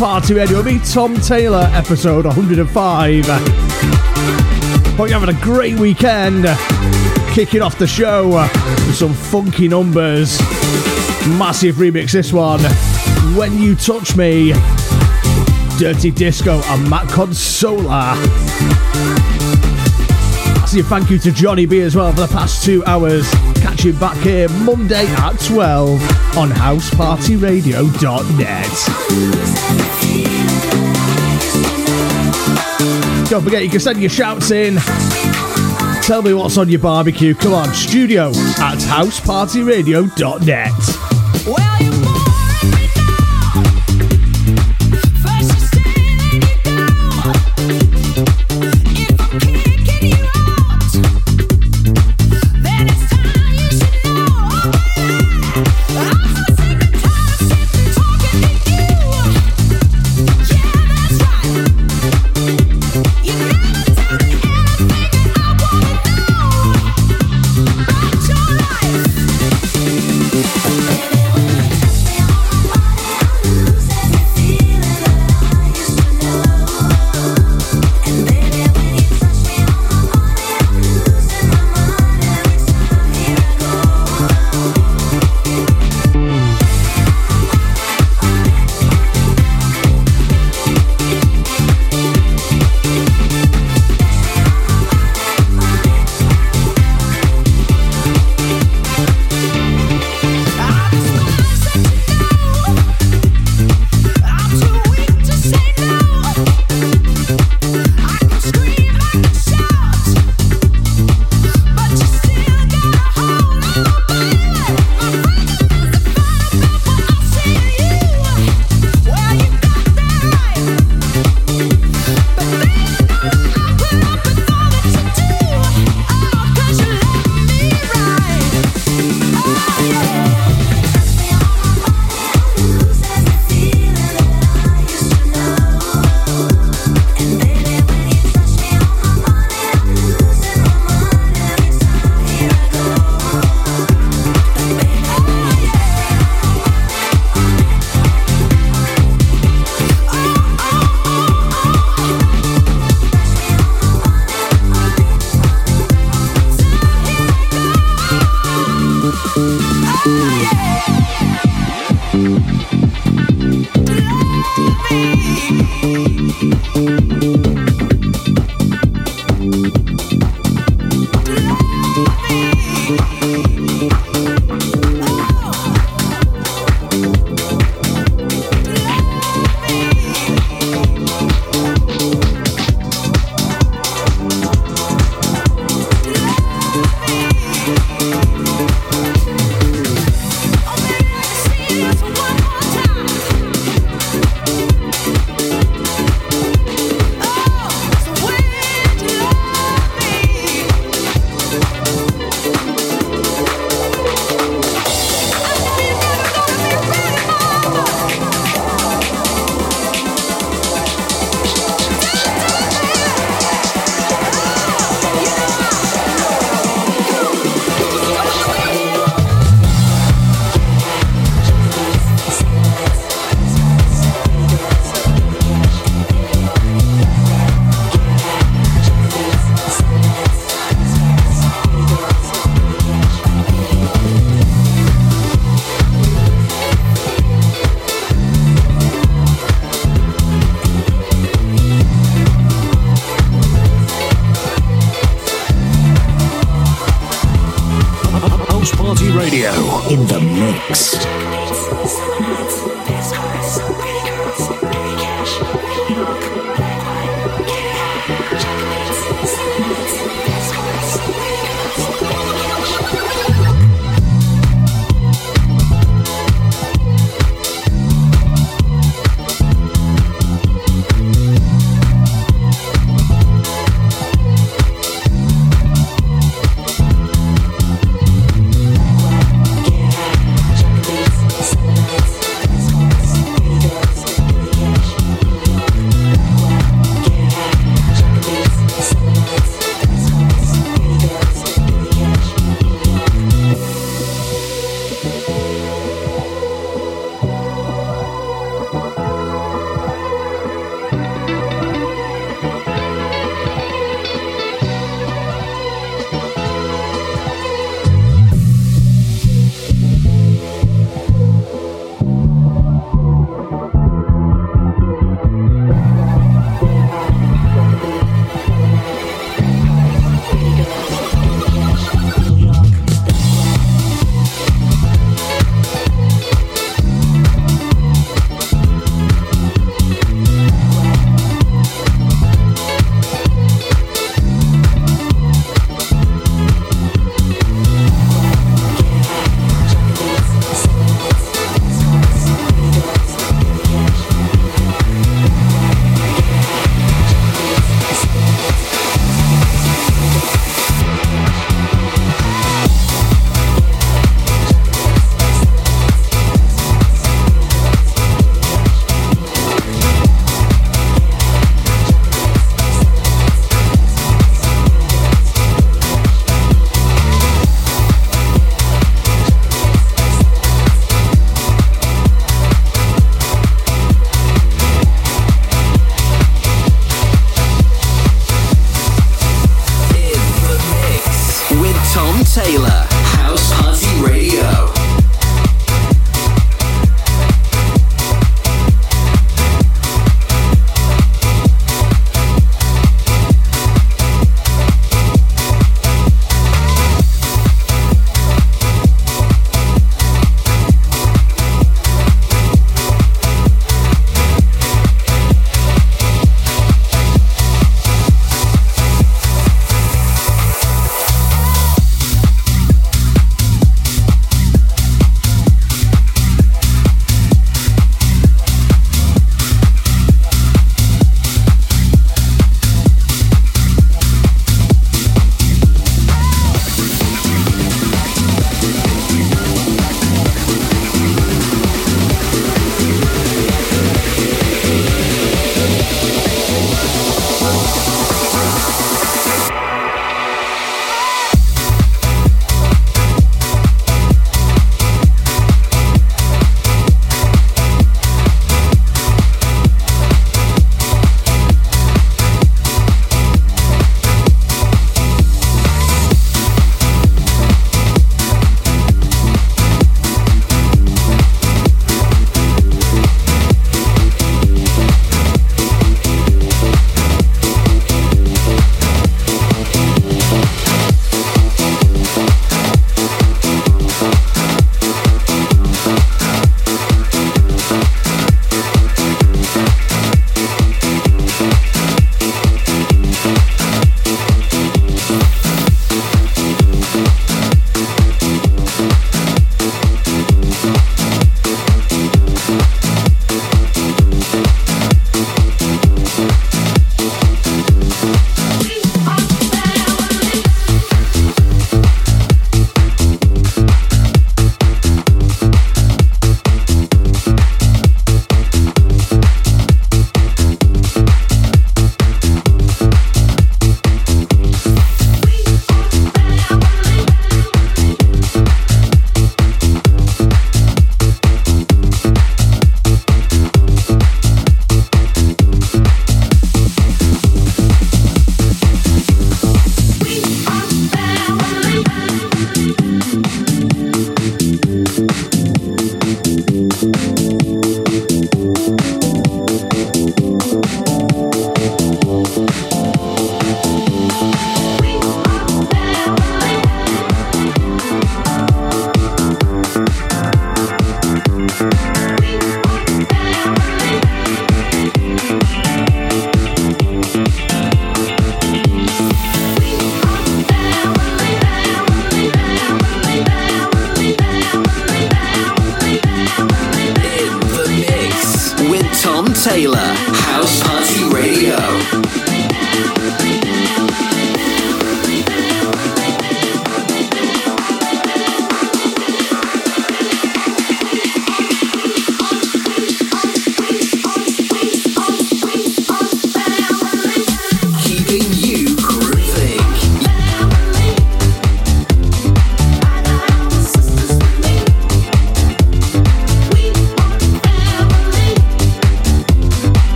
There in House Party Radio. Me, Tom Taylor, episode 105. Hope you're having a great weekend. Kicking off the show with some funky numbers. Massive remix this one. When You Touch Me. Dirty Disco and Matt Consola. Massive thank you to Johnny B as well for the past two hours. Catch you back here Monday at 12 on housepartyradio.net. Don't forget, you can send your shouts in. Tell me what's on your barbecue. Come on, studio at housepartyradio.net.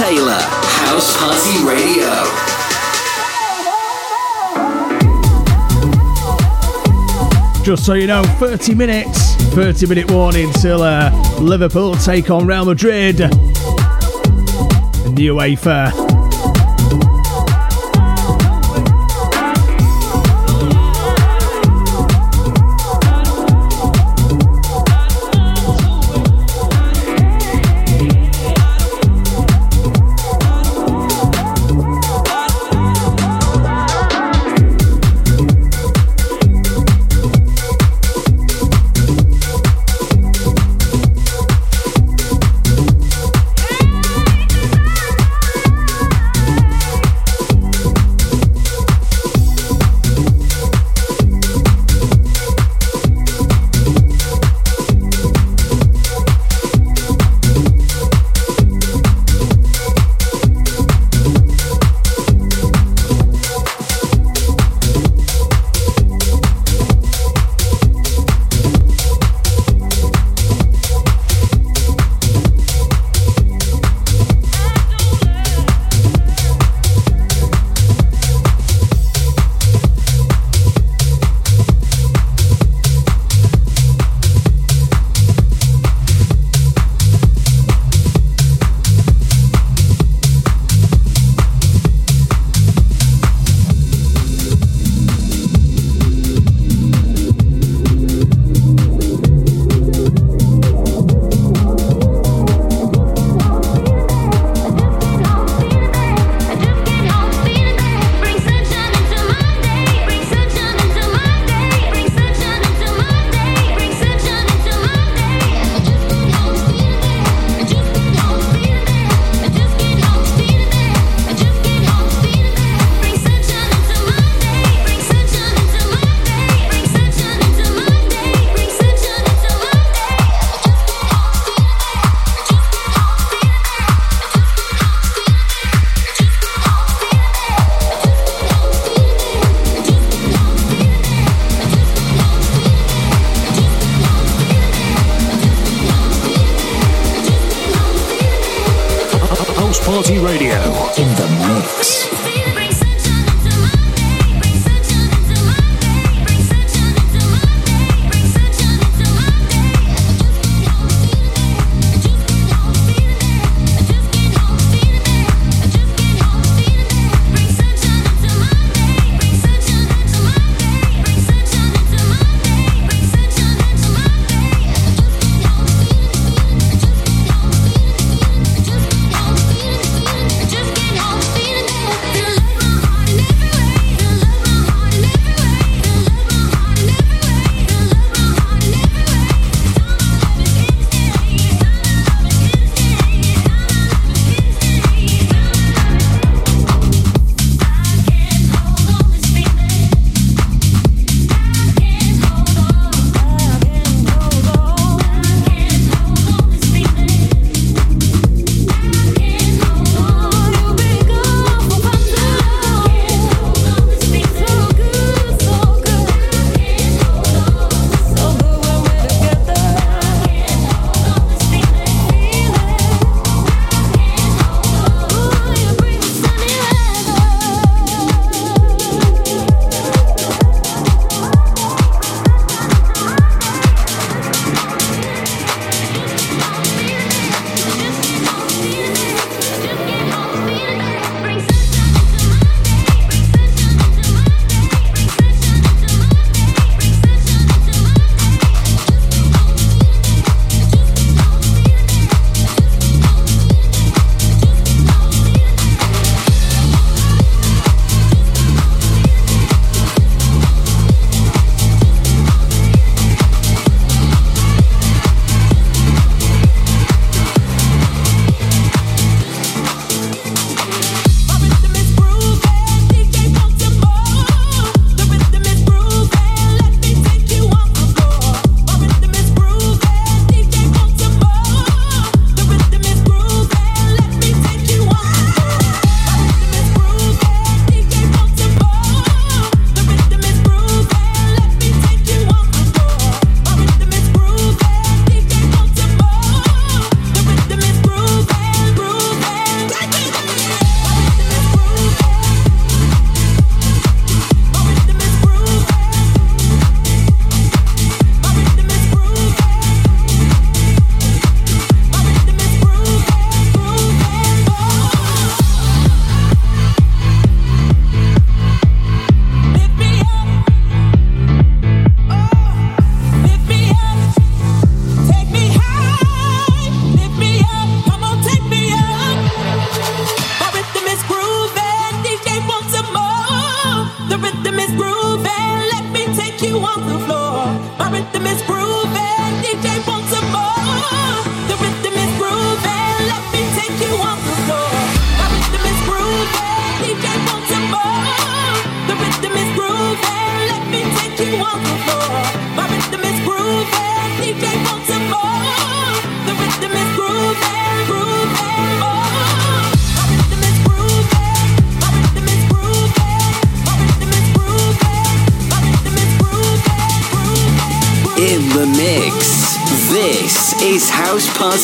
Taylor, House Party Radio. Just so you know, 30 minutes, 30 minute warning till uh, Liverpool take on Real Madrid New UEFA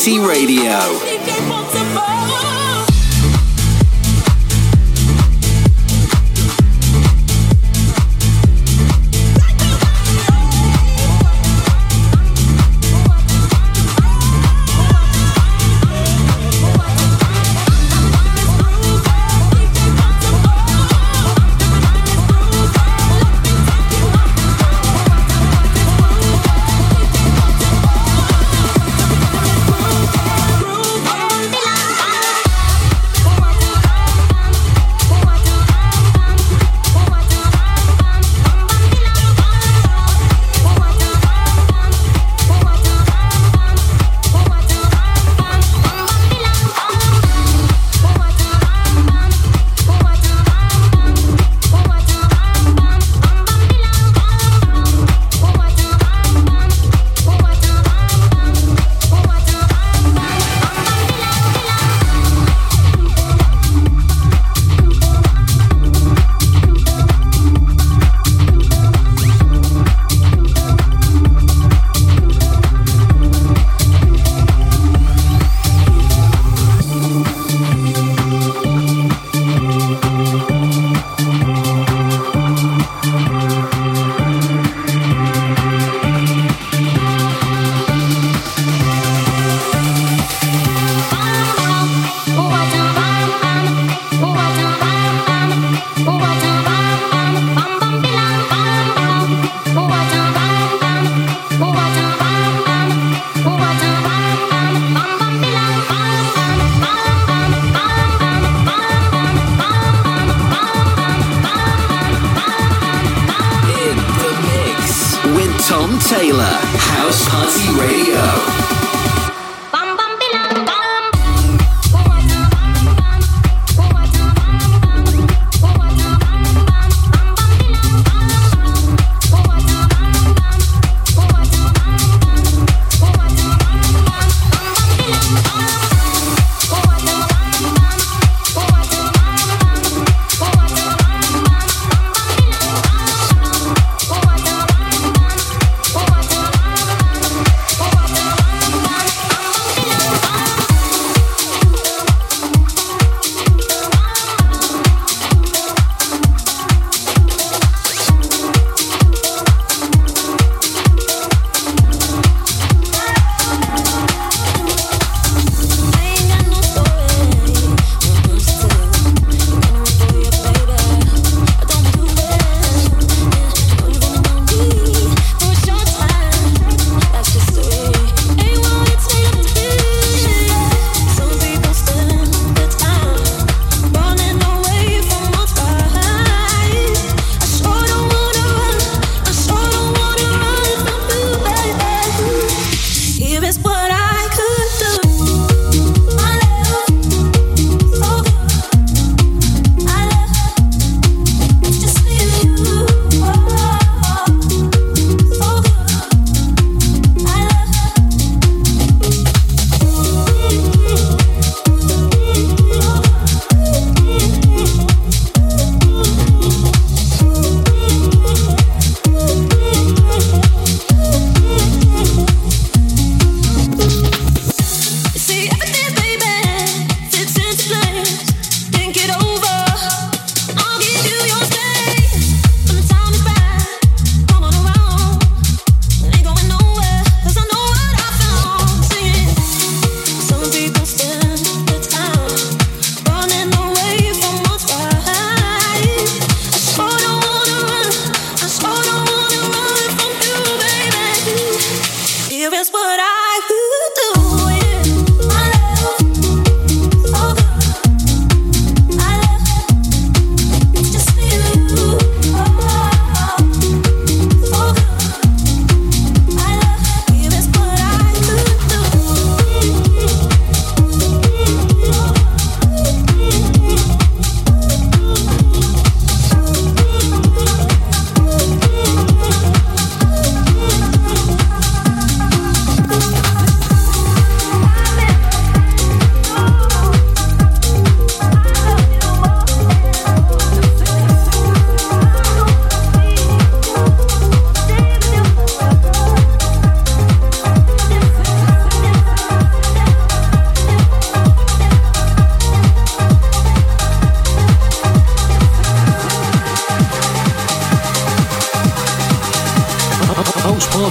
House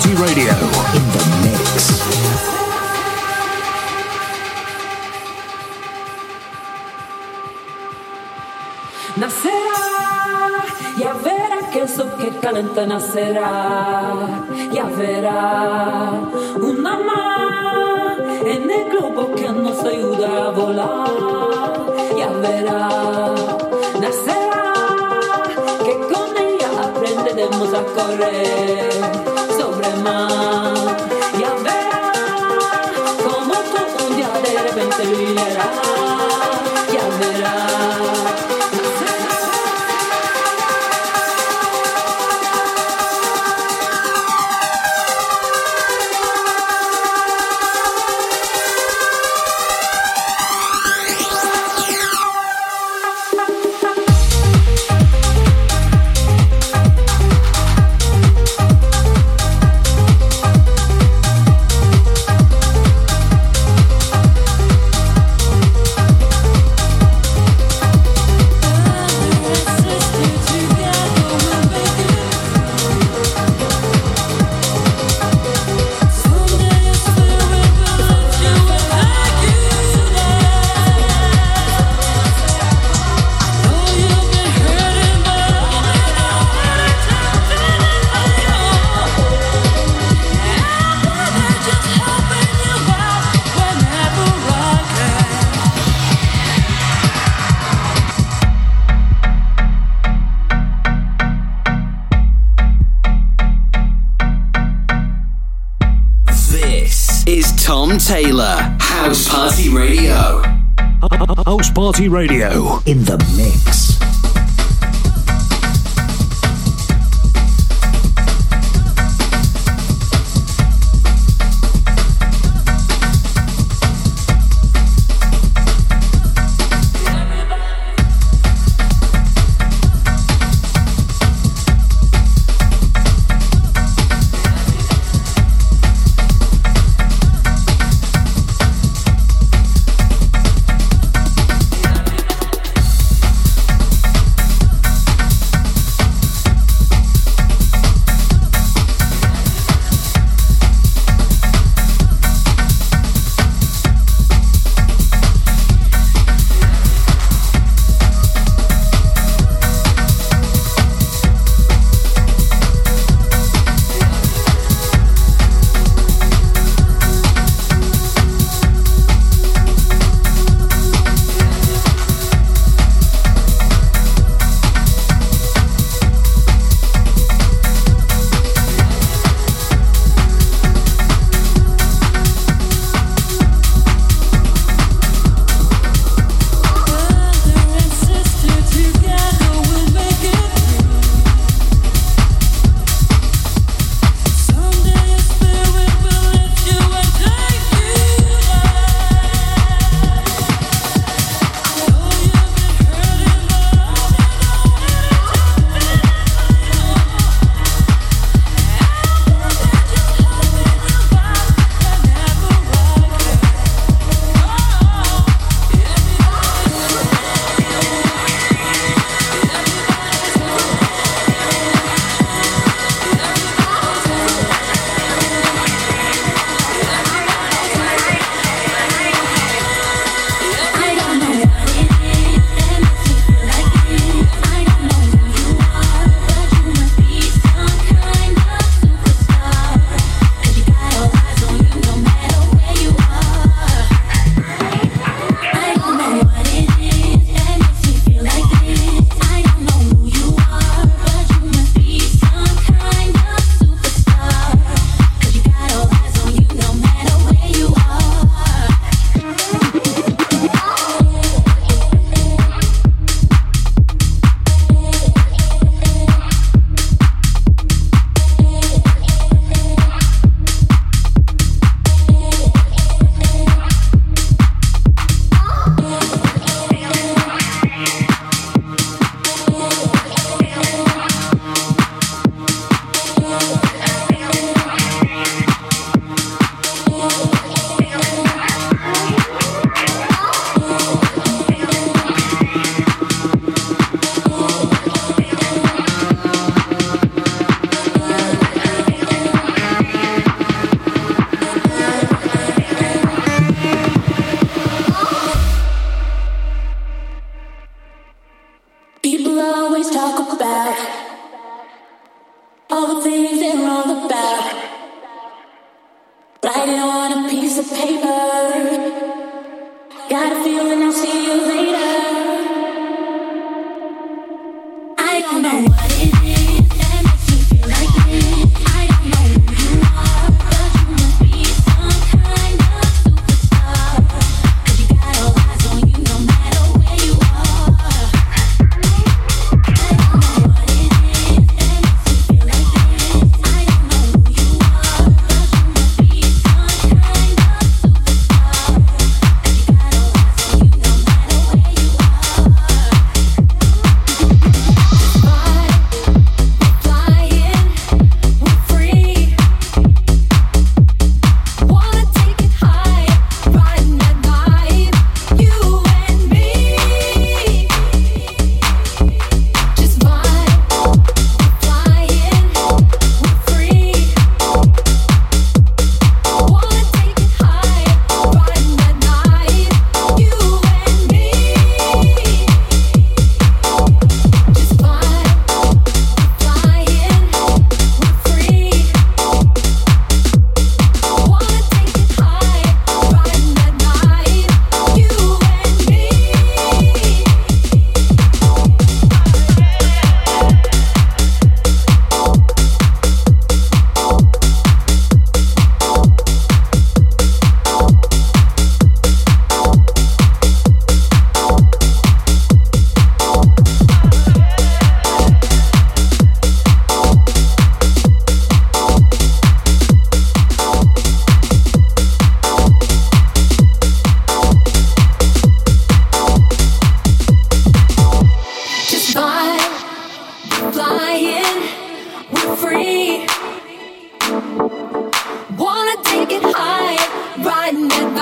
Radio. In the mix. Nacerá, ya verá que el sol que calienta nacerá, ya verá una más en el globo que nos ayuda a volar, ya verá, nacerá, aprenderemos a correr sobre el mar, ya verá, como todo un día de repente brillará, Party Radio in the mix.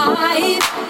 Ooh,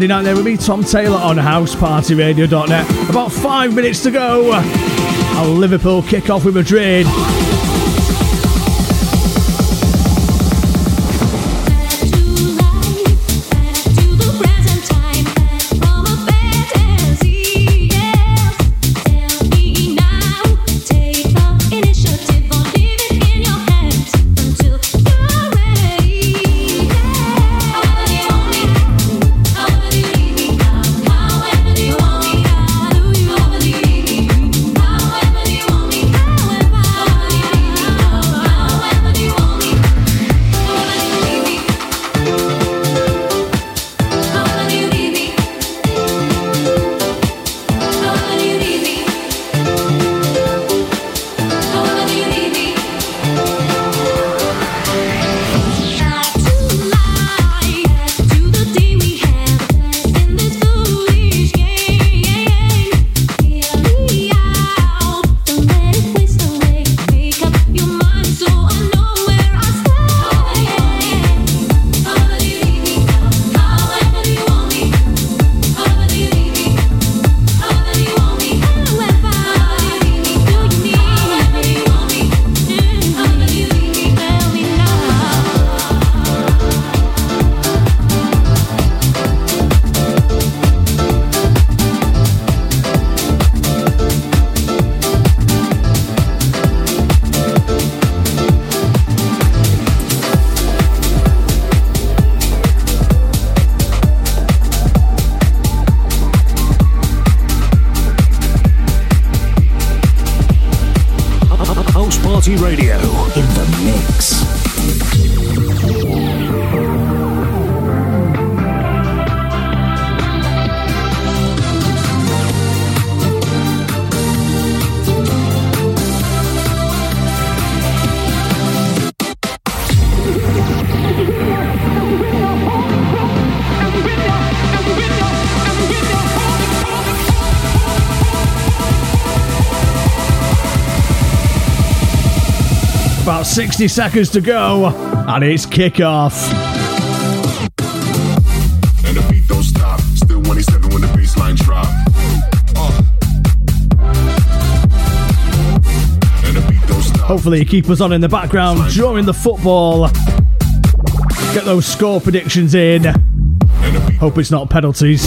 Saturday night there with me, Tom Taylor, on housepartyradio.net. About five minutes to go. A Liverpool kick off with Madrid. 60 seconds to go, and it's kickoff. And the beat don't stop. Still 27 when the baseline drop. Uh. And the beat don't stop. Hopefully, you keep us on in the background during the football. Get those score predictions in. And the beat Hope it's not penalties.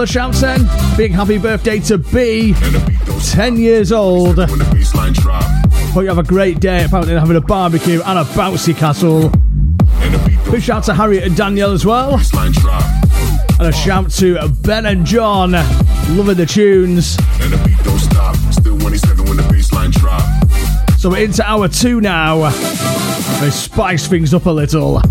Couple of shouts then. Big happy birthday to B, And the beat don't stop. 10 years old. Hope you have a great day. Apparently, having a barbecue and a bouncy castle. Big shout to Harriet and Danielle as well. And a shout to Ben and John. Loving the tunes. And the beat don't stop. Still 27 when the baseline drop. So we're into hour two now. Let's spice things up a little.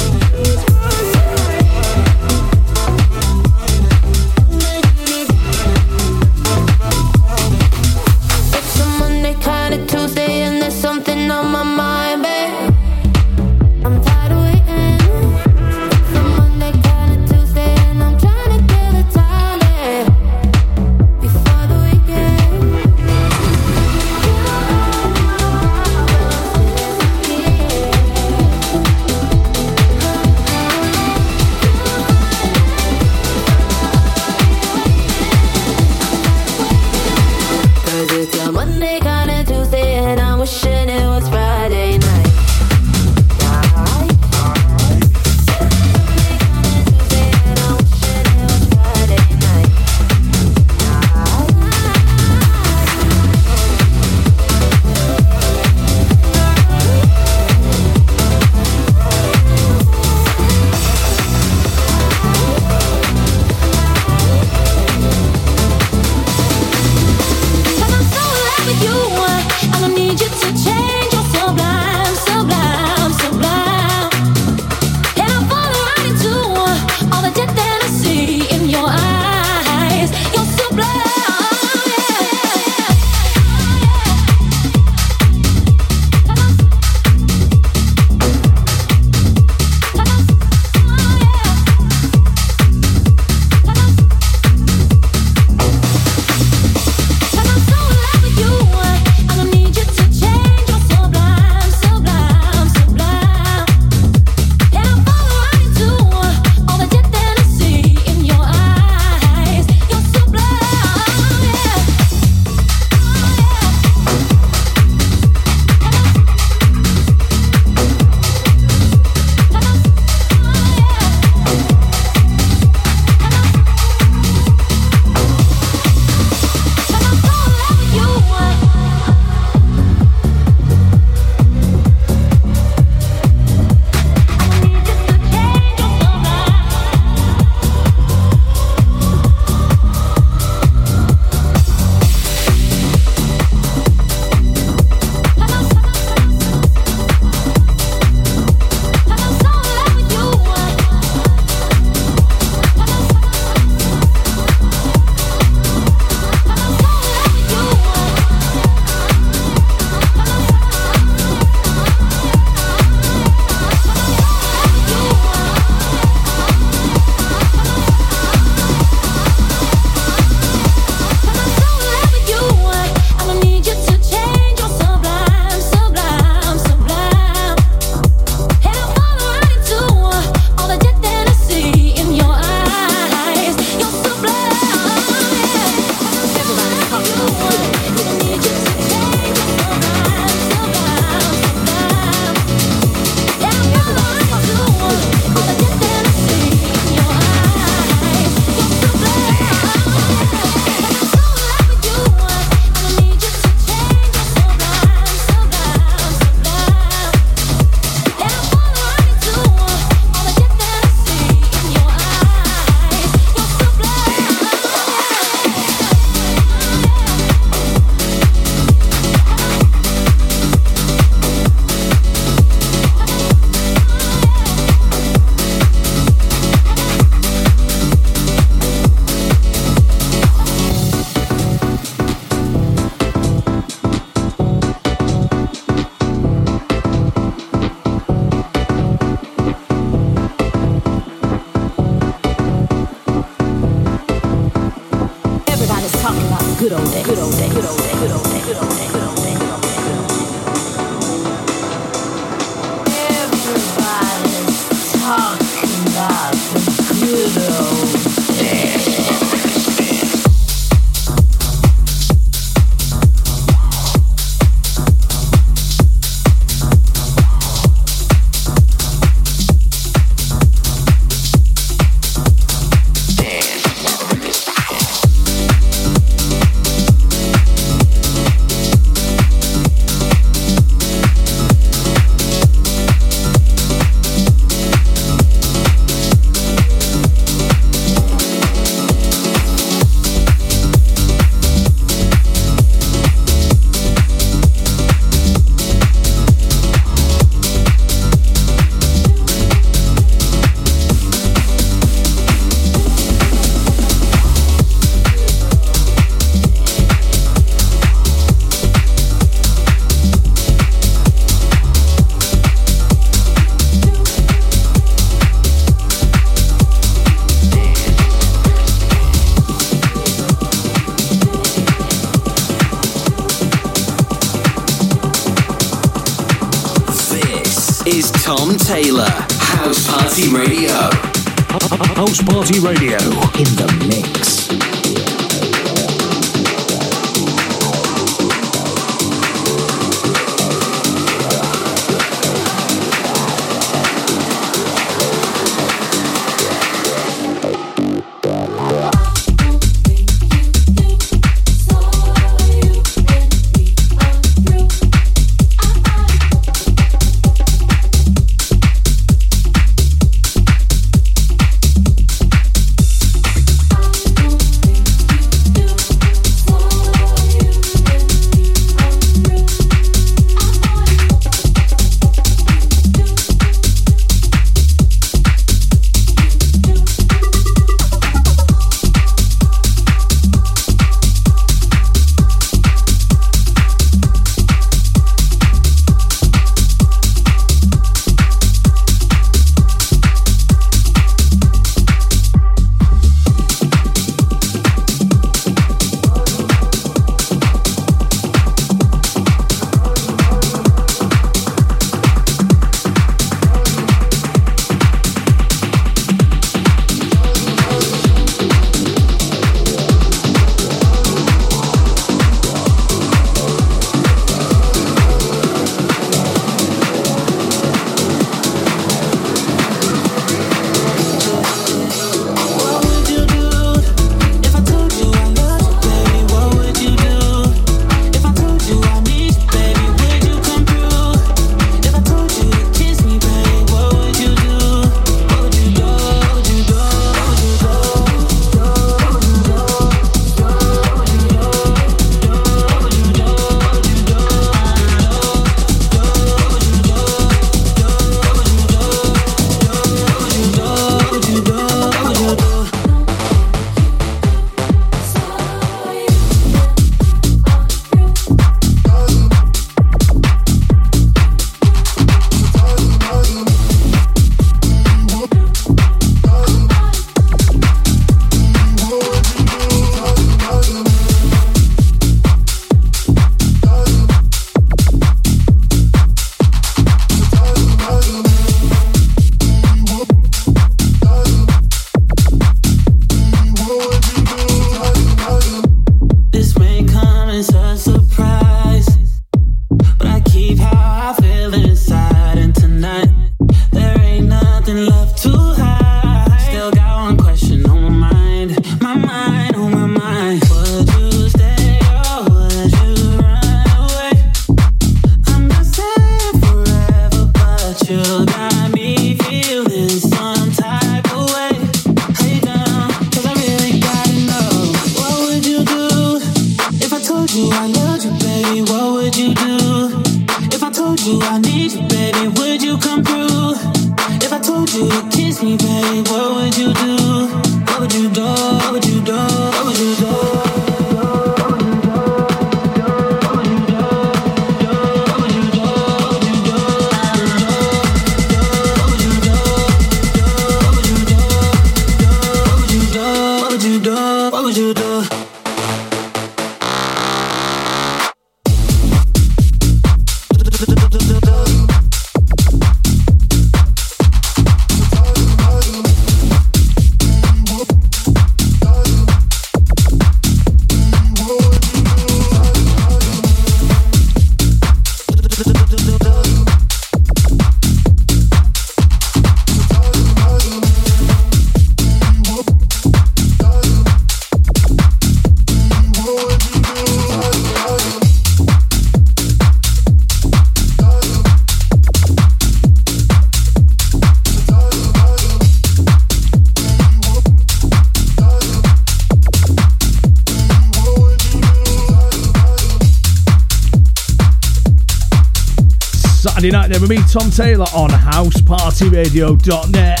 Me, Tom Taylor, on housepartyradio.net.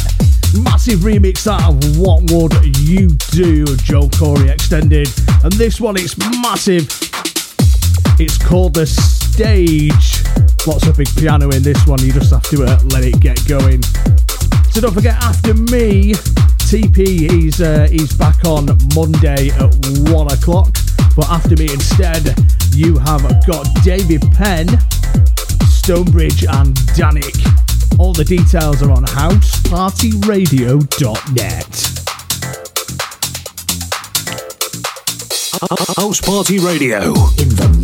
Massive remix out of What Would You Do, Joe Corey Extended. And this one, it's massive. It's called The Stage. Lots of big piano in this one, you just have to uh, let it get going. So don't forget, after me, TP, he's, uh, he's back on Monday at 1 o'clock. But after me instead, you have got David Penn Stonebridge and Danik. All the details are on housepartyradio.net. House Party Radio in the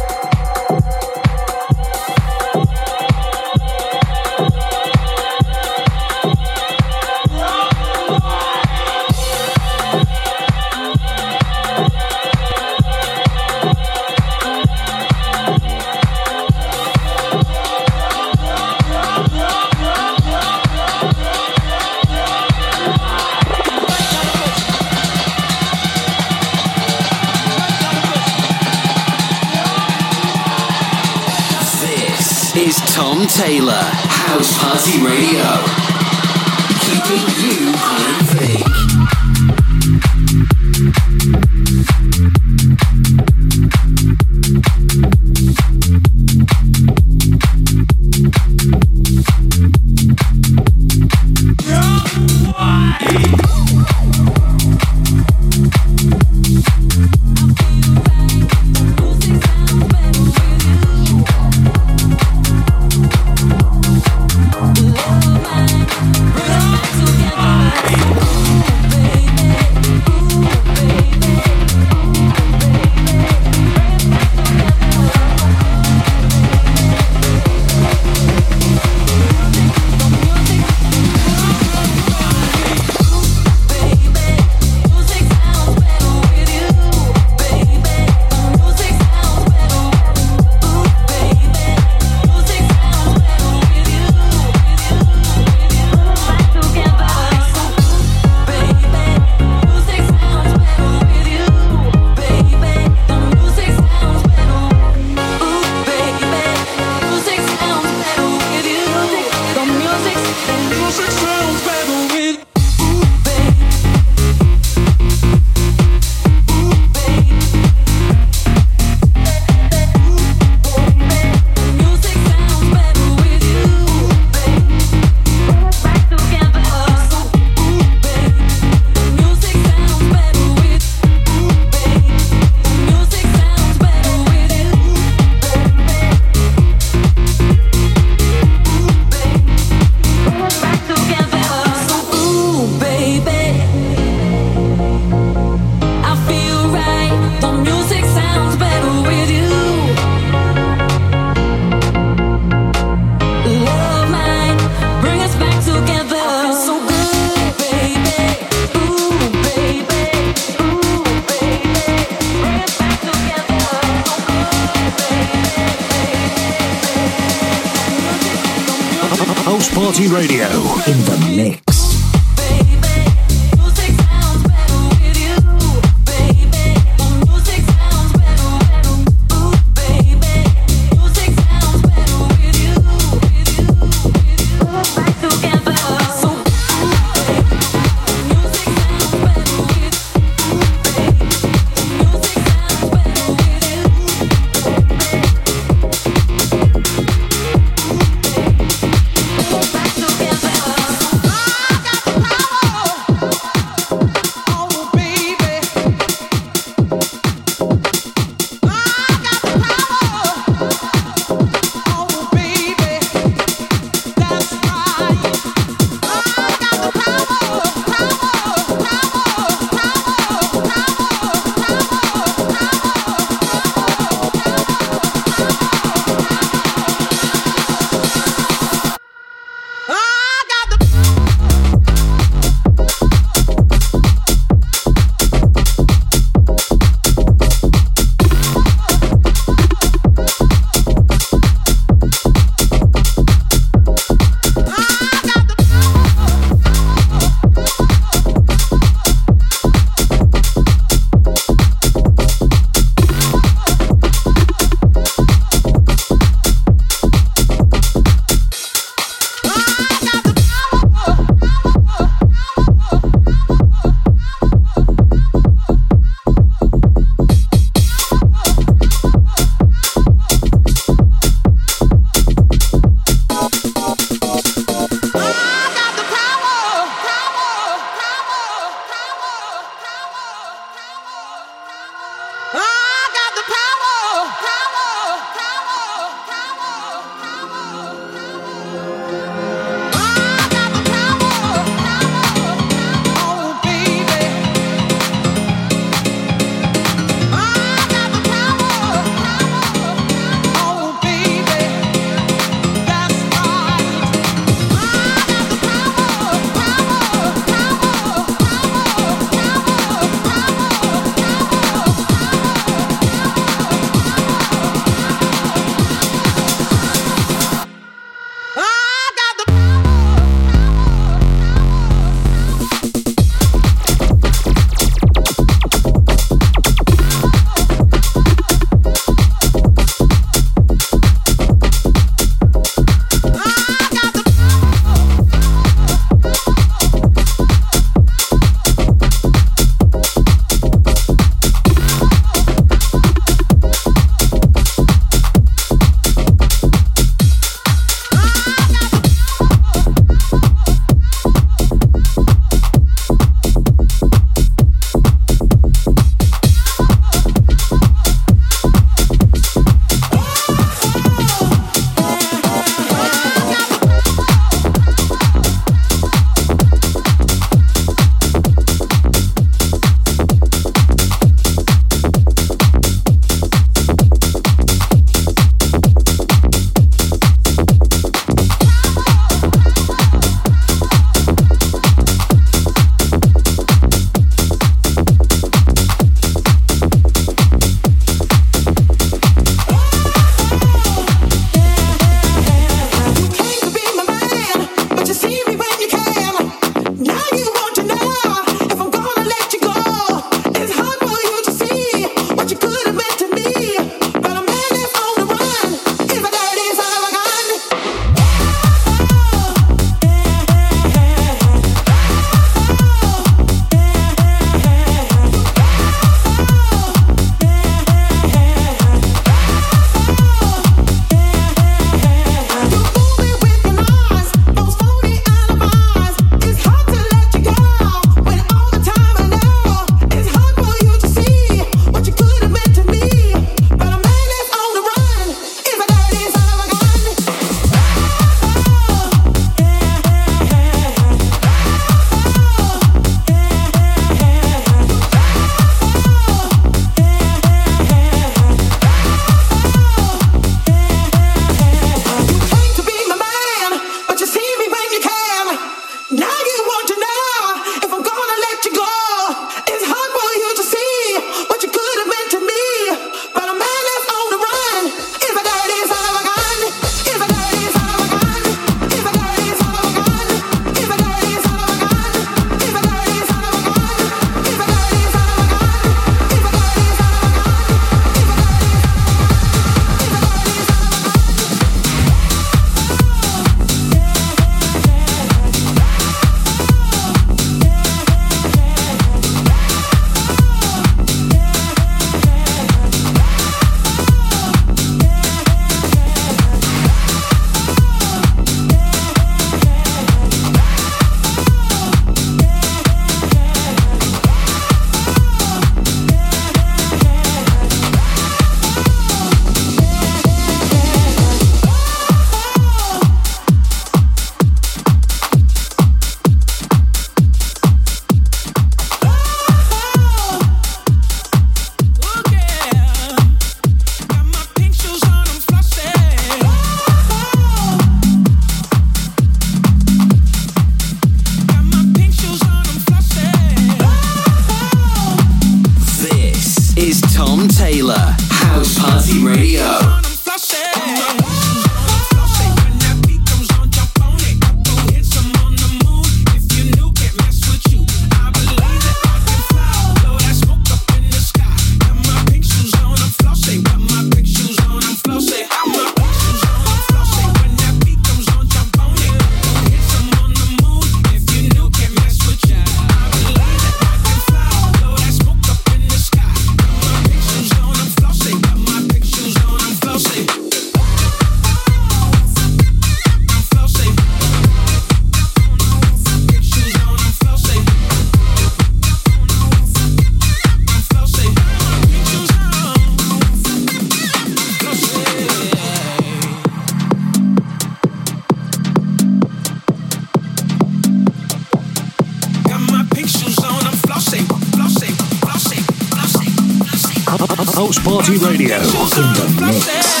Party Radio in the mix.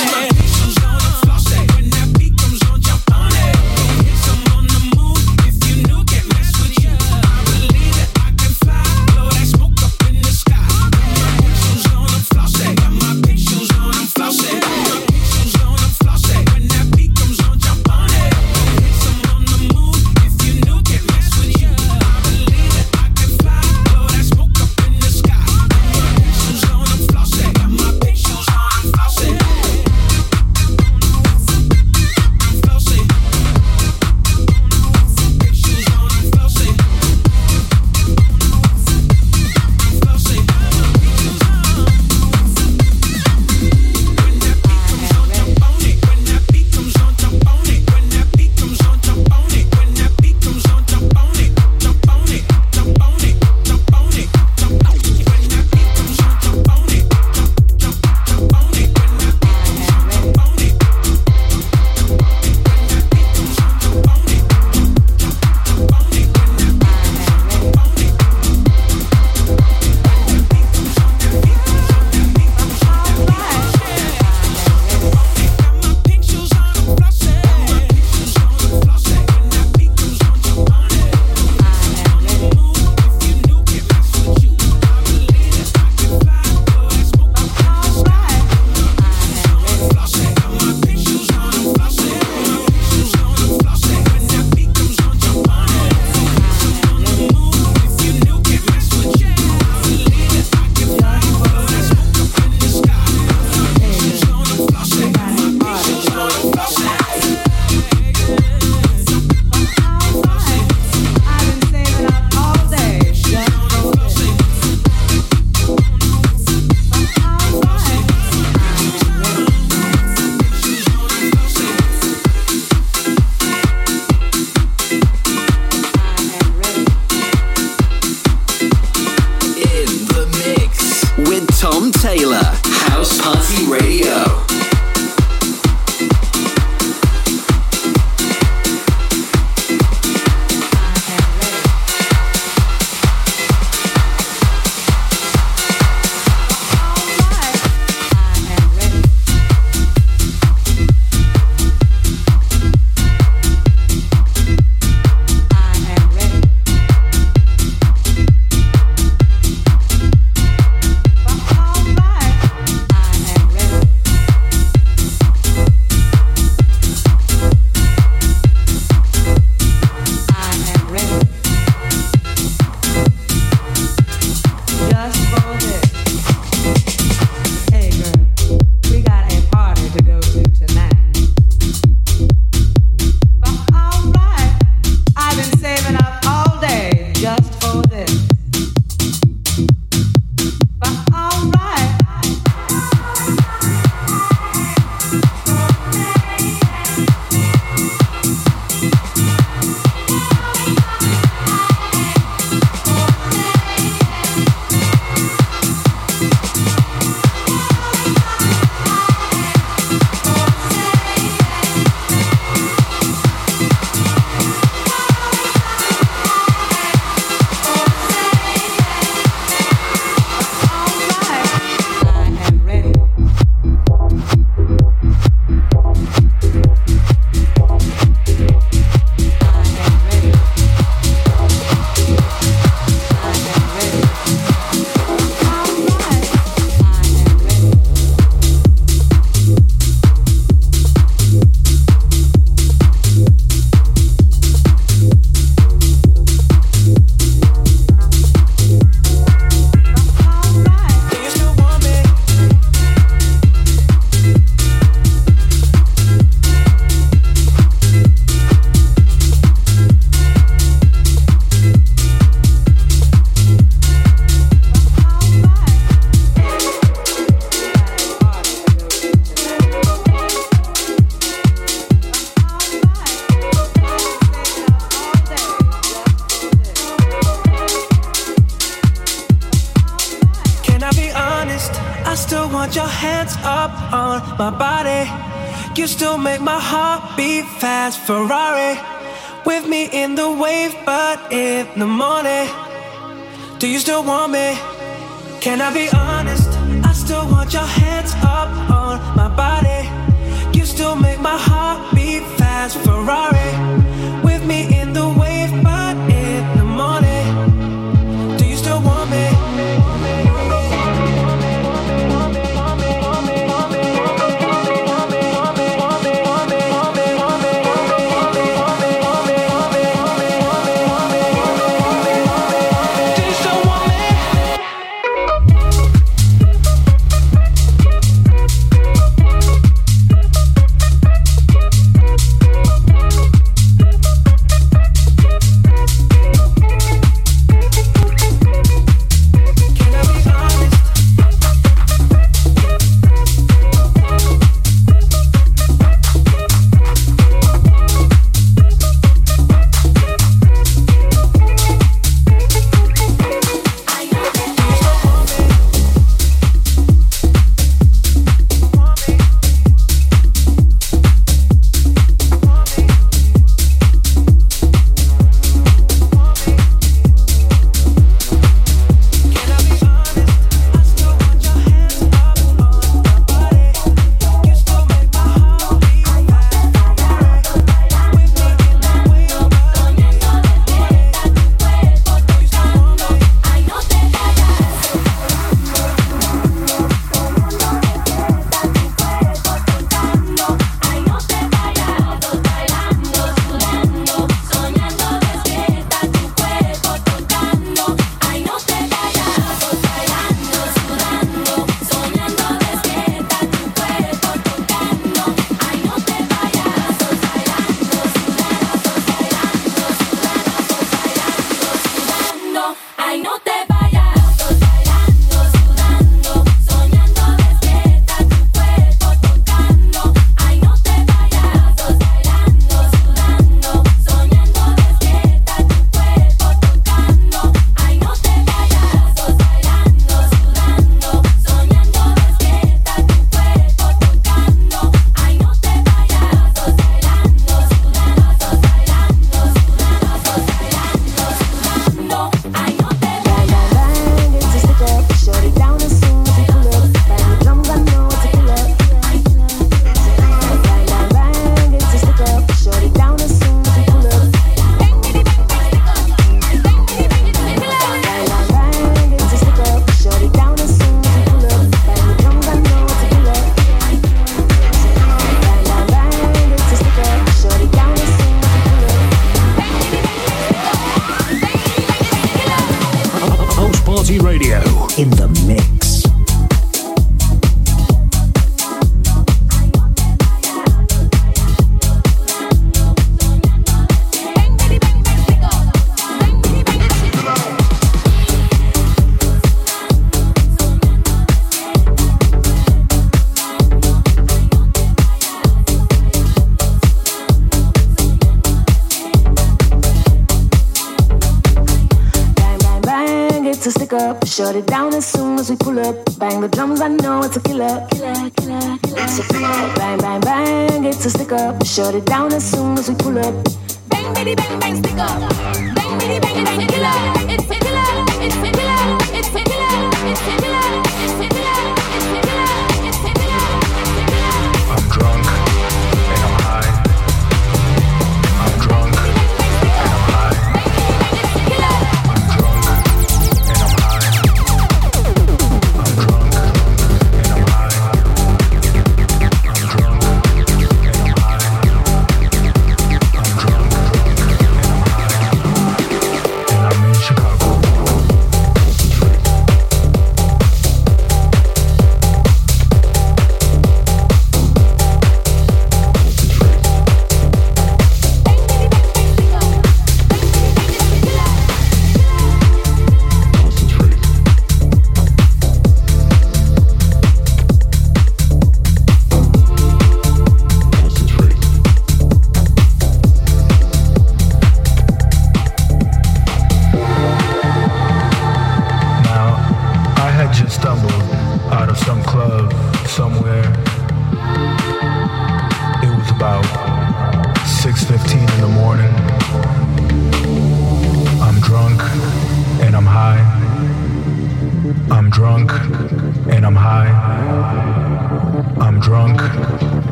And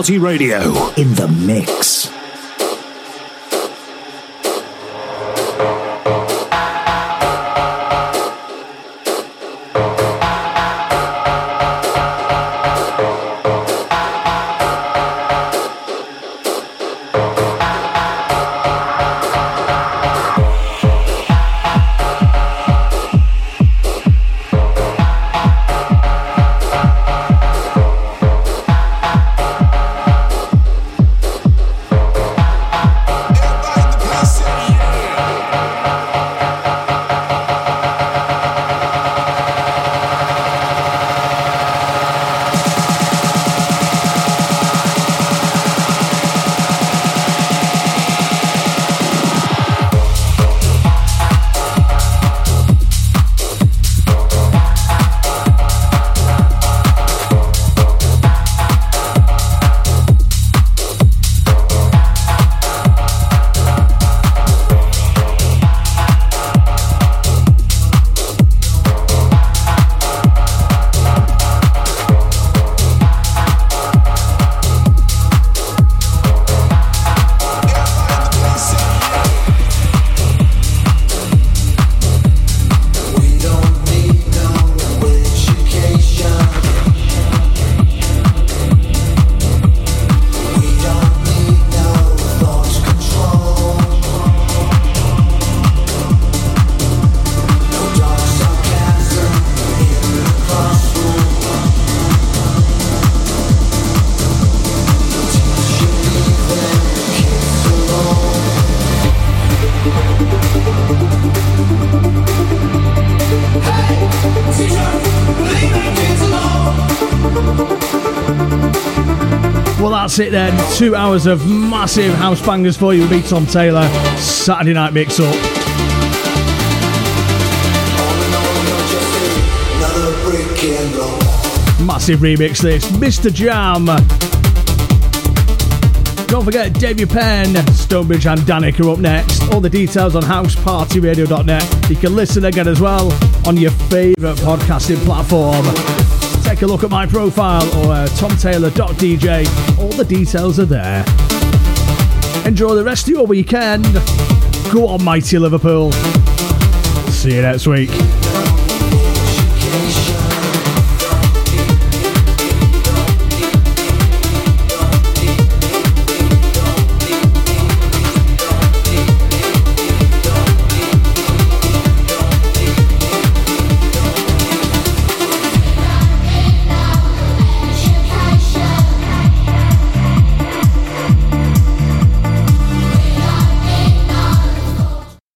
Party Radio in the mix. That's it then. Two hours of massive house bangers for you with me, Tom Taylor. Saturday night mix up. Massive remix this. Mr. Jam. Don't forget Davey Penn, Stonebridge and Danik are up next. All the details on housepartyradio.net. You can listen again as well on your favourite podcasting platform take a look at my profile or uh, tomtaylor.dj. All the details are there. Enjoy the rest of your weekend. Go on, mighty Liverpool. See you next week.